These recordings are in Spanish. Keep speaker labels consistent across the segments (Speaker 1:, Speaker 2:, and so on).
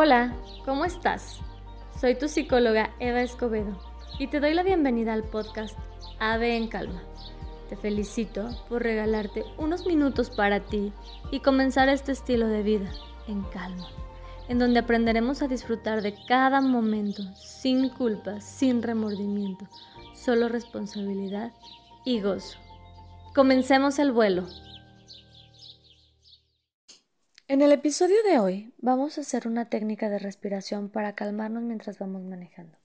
Speaker 1: Hola, ¿cómo estás? Soy tu psicóloga Eva Escobedo y te doy la bienvenida al podcast Ave en Calma. Te felicito por regalarte unos minutos para ti y comenzar este estilo de vida en calma, en donde aprenderemos a disfrutar de cada momento sin culpa, sin remordimiento, solo responsabilidad y gozo. Comencemos el vuelo. En el episodio de hoy vamos a hacer una técnica de respiración para calmarnos mientras vamos manejando.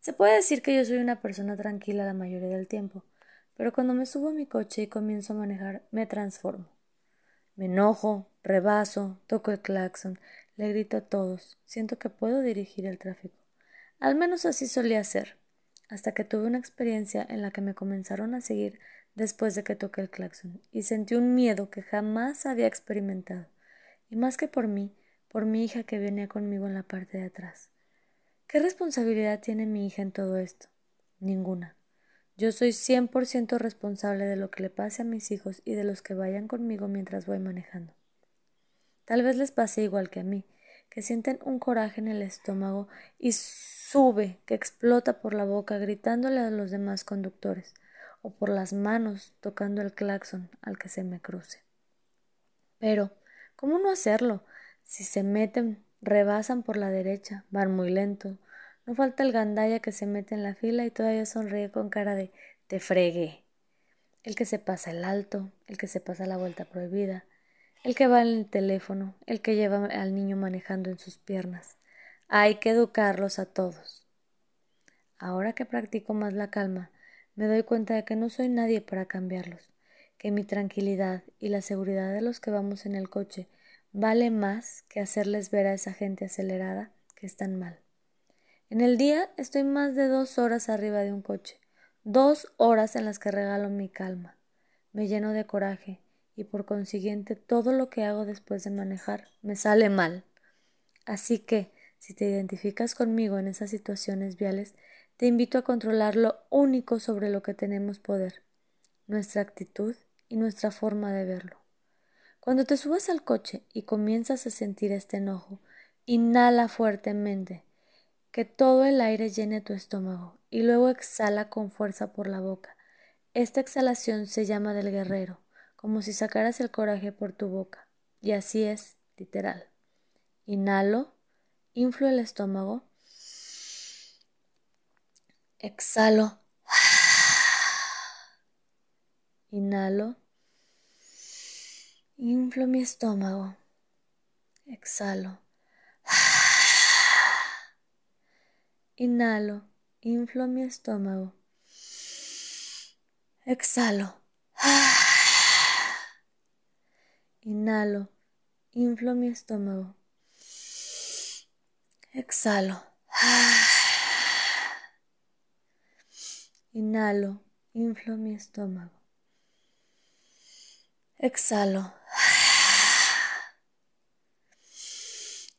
Speaker 1: Se puede decir que yo soy una persona tranquila la mayoría del tiempo, pero cuando me subo a mi coche y comienzo a manejar me transformo. Me enojo, rebaso, toco el claxon, le grito a todos, siento que puedo dirigir el tráfico. Al menos así solía ser, hasta que tuve una experiencia en la que me comenzaron a seguir después de que toqué el claxon y sentí un miedo que jamás había experimentado y más que por mí, por mi hija que venía conmigo en la parte de atrás. ¿Qué responsabilidad tiene mi hija en todo esto? Ninguna. Yo soy 100% responsable de lo que le pase a mis hijos y de los que vayan conmigo mientras voy manejando. Tal vez les pase igual que a mí, que sienten un coraje en el estómago y sube, que explota por la boca gritándole a los demás conductores, o por las manos tocando el claxon al que se me cruce. Pero, ¿Cómo no hacerlo? Si se meten, rebasan por la derecha, van muy lento. No falta el gandaya que se mete en la fila y todavía sonríe con cara de te fregué. El que se pasa el alto, el que se pasa la vuelta prohibida, el que va en el teléfono, el que lleva al niño manejando en sus piernas. Hay que educarlos a todos. Ahora que practico más la calma, me doy cuenta de que no soy nadie para cambiarlos que mi tranquilidad y la seguridad de los que vamos en el coche vale más que hacerles ver a esa gente acelerada que están mal. En el día estoy más de dos horas arriba de un coche, dos horas en las que regalo mi calma. Me lleno de coraje y por consiguiente todo lo que hago después de manejar me sale mal. Así que, si te identificas conmigo en esas situaciones viales, te invito a controlar lo único sobre lo que tenemos poder, nuestra actitud y nuestra forma de verlo. Cuando te subas al coche y comienzas a sentir este enojo, inhala fuertemente, que todo el aire llene tu estómago y luego exhala con fuerza por la boca. Esta exhalación se llama del guerrero, como si sacaras el coraje por tu boca. Y así es, literal. Inhalo, inflo el estómago, exhalo Inhalo. Inflo mi estómago. Exhalo. Inhalo. Inflo mi estómago. Exhalo. Inhalo. Inflo mi estómago. Exhalo. Inhalo. Inflo mi estómago. Exhalo.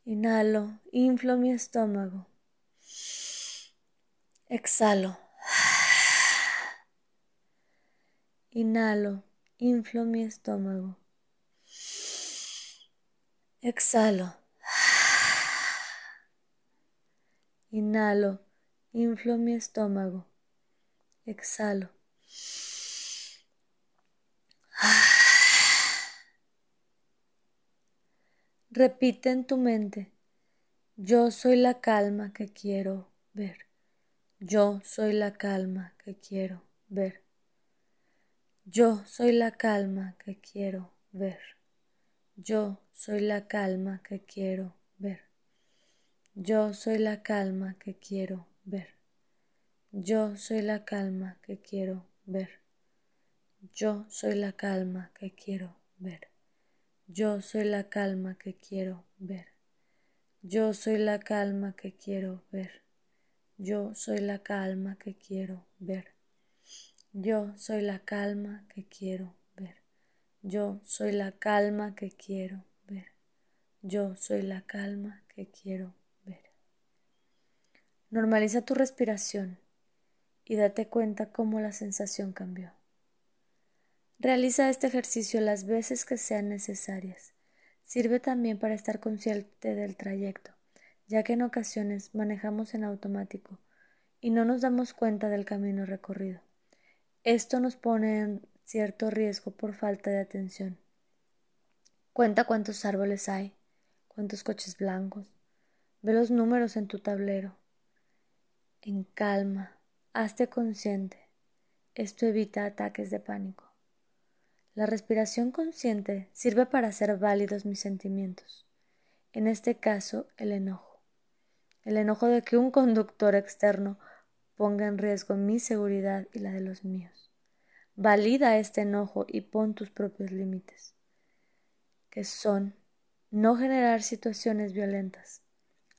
Speaker 1: Inhalo, inflo mi estómago. Exhalo. Inhalo, inflo mi estómago. Exhalo. Inhalo, inflo mi estómago. Exhalo. Repite en tu mente, yo soy la calma que quiero ver. Yo soy la calma que quiero ver. Yo soy la calma que quiero ver. Yo soy la calma que quiero ver. Yo soy la calma que quiero ver. Yo soy la calma que quiero ver. Yo soy la calma que quiero ver. Yo soy la calma que quiero ver. Yo soy la calma que quiero ver. Yo soy la calma que quiero ver. Yo soy la calma que quiero ver. Yo soy la calma que quiero ver. Yo soy la calma que quiero ver. Normaliza tu respiración y date cuenta cómo la sensación cambió. Realiza este ejercicio las veces que sean necesarias. Sirve también para estar consciente del trayecto, ya que en ocasiones manejamos en automático y no nos damos cuenta del camino recorrido. Esto nos pone en cierto riesgo por falta de atención. Cuenta cuántos árboles hay, cuántos coches blancos. Ve los números en tu tablero. En calma, hazte consciente. Esto evita ataques de pánico. La respiración consciente sirve para hacer válidos mis sentimientos. En este caso, el enojo. El enojo de que un conductor externo ponga en riesgo mi seguridad y la de los míos. Valida este enojo y pon tus propios límites, que son no generar situaciones violentas,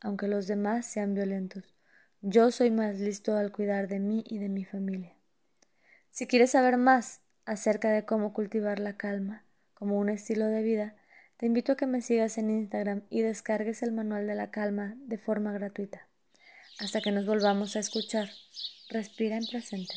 Speaker 1: aunque los demás sean violentos. Yo soy más listo al cuidar de mí y de mi familia. Si quieres saber más acerca de cómo cultivar la calma como un estilo de vida, te invito a que me sigas en Instagram y descargues el manual de la calma de forma gratuita. Hasta que nos volvamos a escuchar, respira en presente.